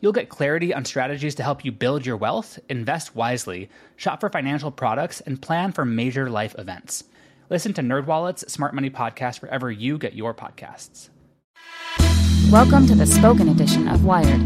You'll get clarity on strategies to help you build your wealth, invest wisely, shop for financial products, and plan for major life events. Listen to NerdWallet's Smart Money Podcast wherever you get your podcasts. Welcome to the spoken edition of Wired.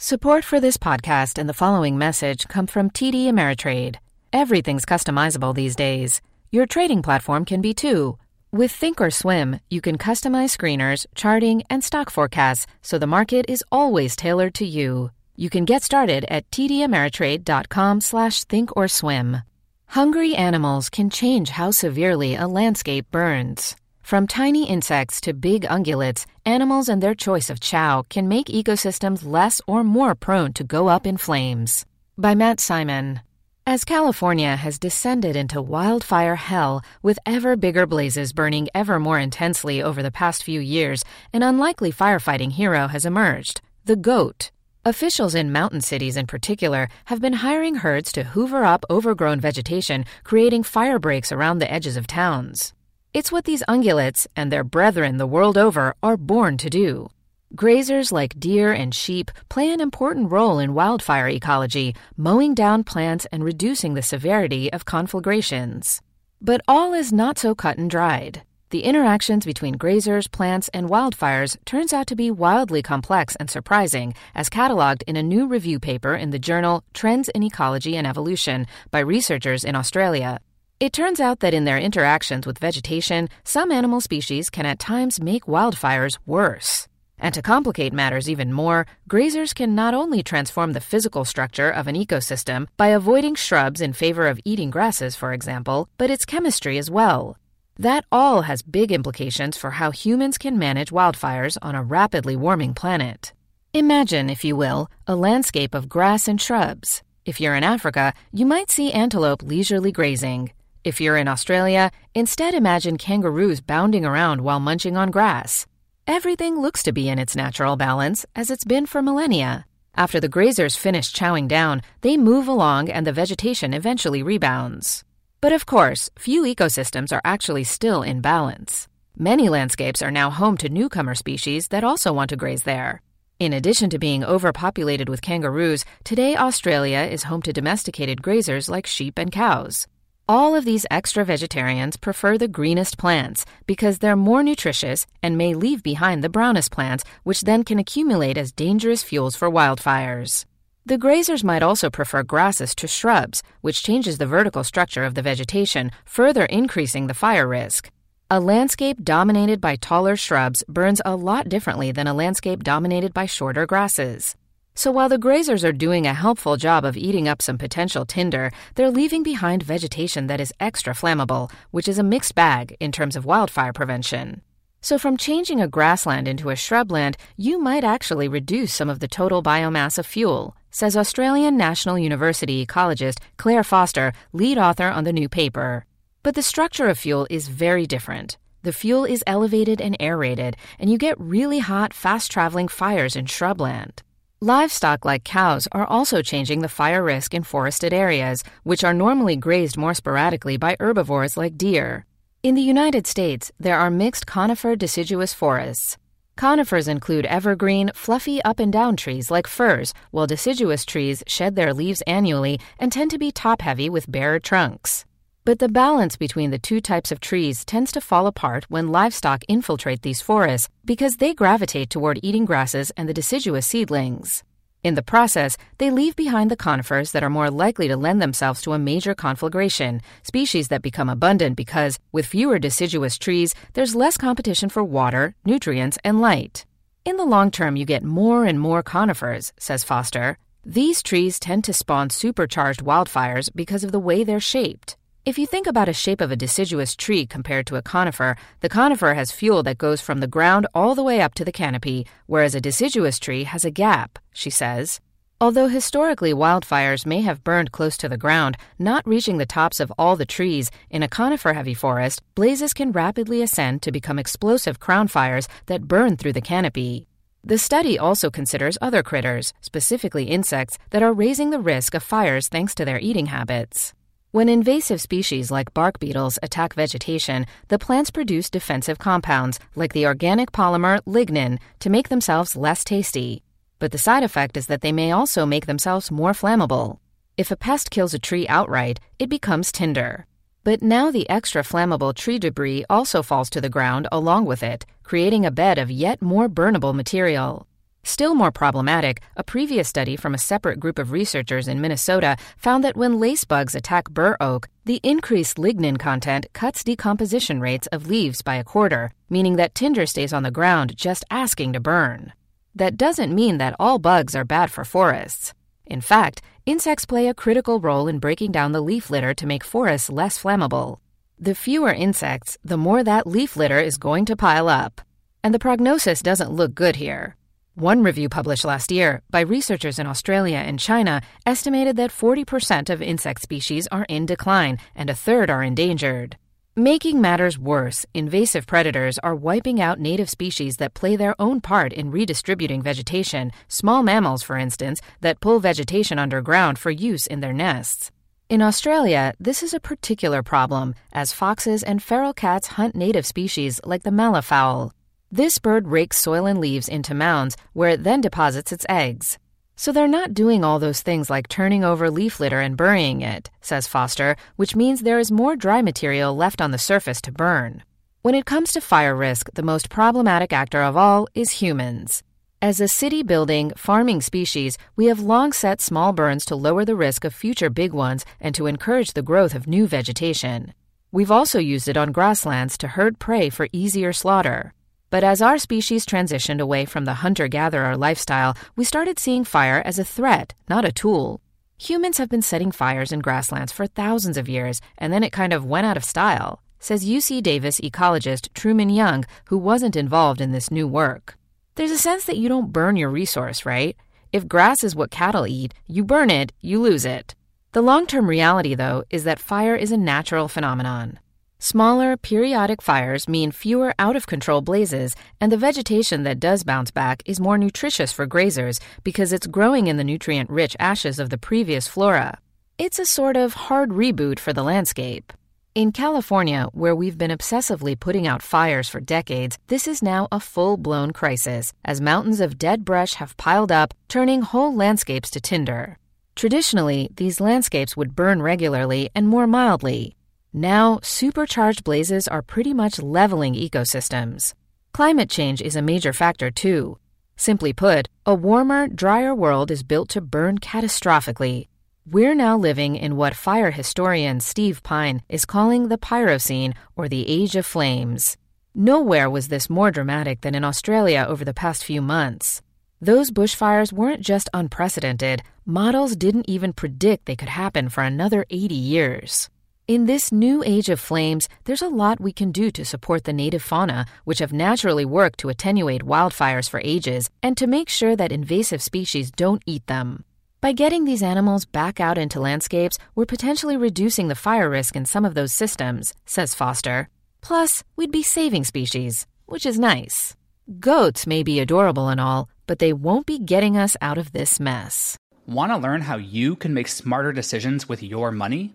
Support for this podcast and the following message come from TD Ameritrade. Everything's customizable these days. Your trading platform can be too. With Thinkorswim, you can customize screeners, charting, and stock forecasts so the market is always tailored to you. You can get started at tdameritrade.com/thinkorswim. Hungry animals can change how severely a landscape burns. From tiny insects to big ungulates, animals and their choice of chow can make ecosystems less or more prone to go up in flames. By Matt Simon. As California has descended into wildfire hell with ever bigger blazes burning ever more intensely over the past few years, an unlikely firefighting hero has emerged the goat. Officials in mountain cities in particular have been hiring herds to hoover up overgrown vegetation, creating fire breaks around the edges of towns. It's what these ungulates and their brethren the world over are born to do. Grazers like deer and sheep play an important role in wildfire ecology, mowing down plants and reducing the severity of conflagrations. But all is not so cut and dried. The interactions between grazers, plants, and wildfires turns out to be wildly complex and surprising, as cataloged in a new review paper in the journal Trends in Ecology and Evolution by researchers in Australia. It turns out that in their interactions with vegetation, some animal species can at times make wildfires worse. And to complicate matters even more, grazers can not only transform the physical structure of an ecosystem by avoiding shrubs in favor of eating grasses, for example, but its chemistry as well. That all has big implications for how humans can manage wildfires on a rapidly warming planet. Imagine, if you will, a landscape of grass and shrubs. If you're in Africa, you might see antelope leisurely grazing. If you're in Australia, instead imagine kangaroos bounding around while munching on grass. Everything looks to be in its natural balance, as it's been for millennia. After the grazers finish chowing down, they move along and the vegetation eventually rebounds. But of course, few ecosystems are actually still in balance. Many landscapes are now home to newcomer species that also want to graze there. In addition to being overpopulated with kangaroos, today Australia is home to domesticated grazers like sheep and cows. All of these extra vegetarians prefer the greenest plants because they're more nutritious and may leave behind the brownest plants, which then can accumulate as dangerous fuels for wildfires. The grazers might also prefer grasses to shrubs, which changes the vertical structure of the vegetation, further increasing the fire risk. A landscape dominated by taller shrubs burns a lot differently than a landscape dominated by shorter grasses. So while the grazers are doing a helpful job of eating up some potential tinder, they're leaving behind vegetation that is extra flammable, which is a mixed bag in terms of wildfire prevention. So from changing a grassland into a shrubland, you might actually reduce some of the total biomass of fuel, says Australian National University ecologist Claire Foster, lead author on the new paper. But the structure of fuel is very different. The fuel is elevated and aerated, and you get really hot, fast traveling fires in shrubland. Livestock like cows are also changing the fire risk in forested areas, which are normally grazed more sporadically by herbivores like deer. In the United States, there are mixed conifer deciduous forests. Conifers include evergreen, fluffy up and down trees like firs, while deciduous trees shed their leaves annually and tend to be top heavy with bare trunks. But the balance between the two types of trees tends to fall apart when livestock infiltrate these forests because they gravitate toward eating grasses and the deciduous seedlings. In the process, they leave behind the conifers that are more likely to lend themselves to a major conflagration, species that become abundant because, with fewer deciduous trees, there's less competition for water, nutrients, and light. In the long term, you get more and more conifers, says Foster. These trees tend to spawn supercharged wildfires because of the way they're shaped. If you think about a shape of a deciduous tree compared to a conifer, the conifer has fuel that goes from the ground all the way up to the canopy, whereas a deciduous tree has a gap, she says. Although historically wildfires may have burned close to the ground, not reaching the tops of all the trees, in a conifer heavy forest, blazes can rapidly ascend to become explosive crown fires that burn through the canopy. The study also considers other critters, specifically insects, that are raising the risk of fires thanks to their eating habits. When invasive species like bark beetles attack vegetation, the plants produce defensive compounds, like the organic polymer lignin, to make themselves less tasty. But the side effect is that they may also make themselves more flammable. If a pest kills a tree outright, it becomes tinder. But now the extra flammable tree debris also falls to the ground along with it, creating a bed of yet more burnable material. Still more problematic, a previous study from a separate group of researchers in Minnesota found that when lace bugs attack bur oak, the increased lignin content cuts decomposition rates of leaves by a quarter, meaning that tinder stays on the ground just asking to burn. That doesn't mean that all bugs are bad for forests. In fact, insects play a critical role in breaking down the leaf litter to make forests less flammable. The fewer insects, the more that leaf litter is going to pile up. And the prognosis doesn't look good here. One review published last year by researchers in Australia and China estimated that 40% of insect species are in decline and a third are endangered. Making matters worse, invasive predators are wiping out native species that play their own part in redistributing vegetation, small mammals, for instance, that pull vegetation underground for use in their nests. In Australia, this is a particular problem, as foxes and feral cats hunt native species like the malleefowl. This bird rakes soil and leaves into mounds where it then deposits its eggs. So they're not doing all those things like turning over leaf litter and burying it, says Foster, which means there is more dry material left on the surface to burn. When it comes to fire risk, the most problematic actor of all is humans. As a city building, farming species, we have long set small burns to lower the risk of future big ones and to encourage the growth of new vegetation. We've also used it on grasslands to herd prey for easier slaughter. But as our species transitioned away from the hunter gatherer lifestyle, we started seeing fire as a threat, not a tool. Humans have been setting fires in grasslands for thousands of years, and then it kind of went out of style, says UC Davis ecologist Truman Young, who wasn't involved in this new work. There's a sense that you don't burn your resource, right? If grass is what cattle eat, you burn it, you lose it. The long term reality, though, is that fire is a natural phenomenon. Smaller, periodic fires mean fewer out of control blazes, and the vegetation that does bounce back is more nutritious for grazers because it's growing in the nutrient rich ashes of the previous flora. It's a sort of hard reboot for the landscape. In California, where we've been obsessively putting out fires for decades, this is now a full blown crisis as mountains of dead brush have piled up, turning whole landscapes to tinder. Traditionally, these landscapes would burn regularly and more mildly, now, supercharged blazes are pretty much leveling ecosystems. Climate change is a major factor, too. Simply put, a warmer, drier world is built to burn catastrophically. We're now living in what fire historian Steve Pyne is calling the Pyrocene, or the Age of Flames. Nowhere was this more dramatic than in Australia over the past few months. Those bushfires weren't just unprecedented, models didn't even predict they could happen for another 80 years. In this new age of flames, there's a lot we can do to support the native fauna, which have naturally worked to attenuate wildfires for ages and to make sure that invasive species don't eat them. By getting these animals back out into landscapes, we're potentially reducing the fire risk in some of those systems, says Foster. Plus, we'd be saving species, which is nice. Goats may be adorable and all, but they won't be getting us out of this mess. Want to learn how you can make smarter decisions with your money?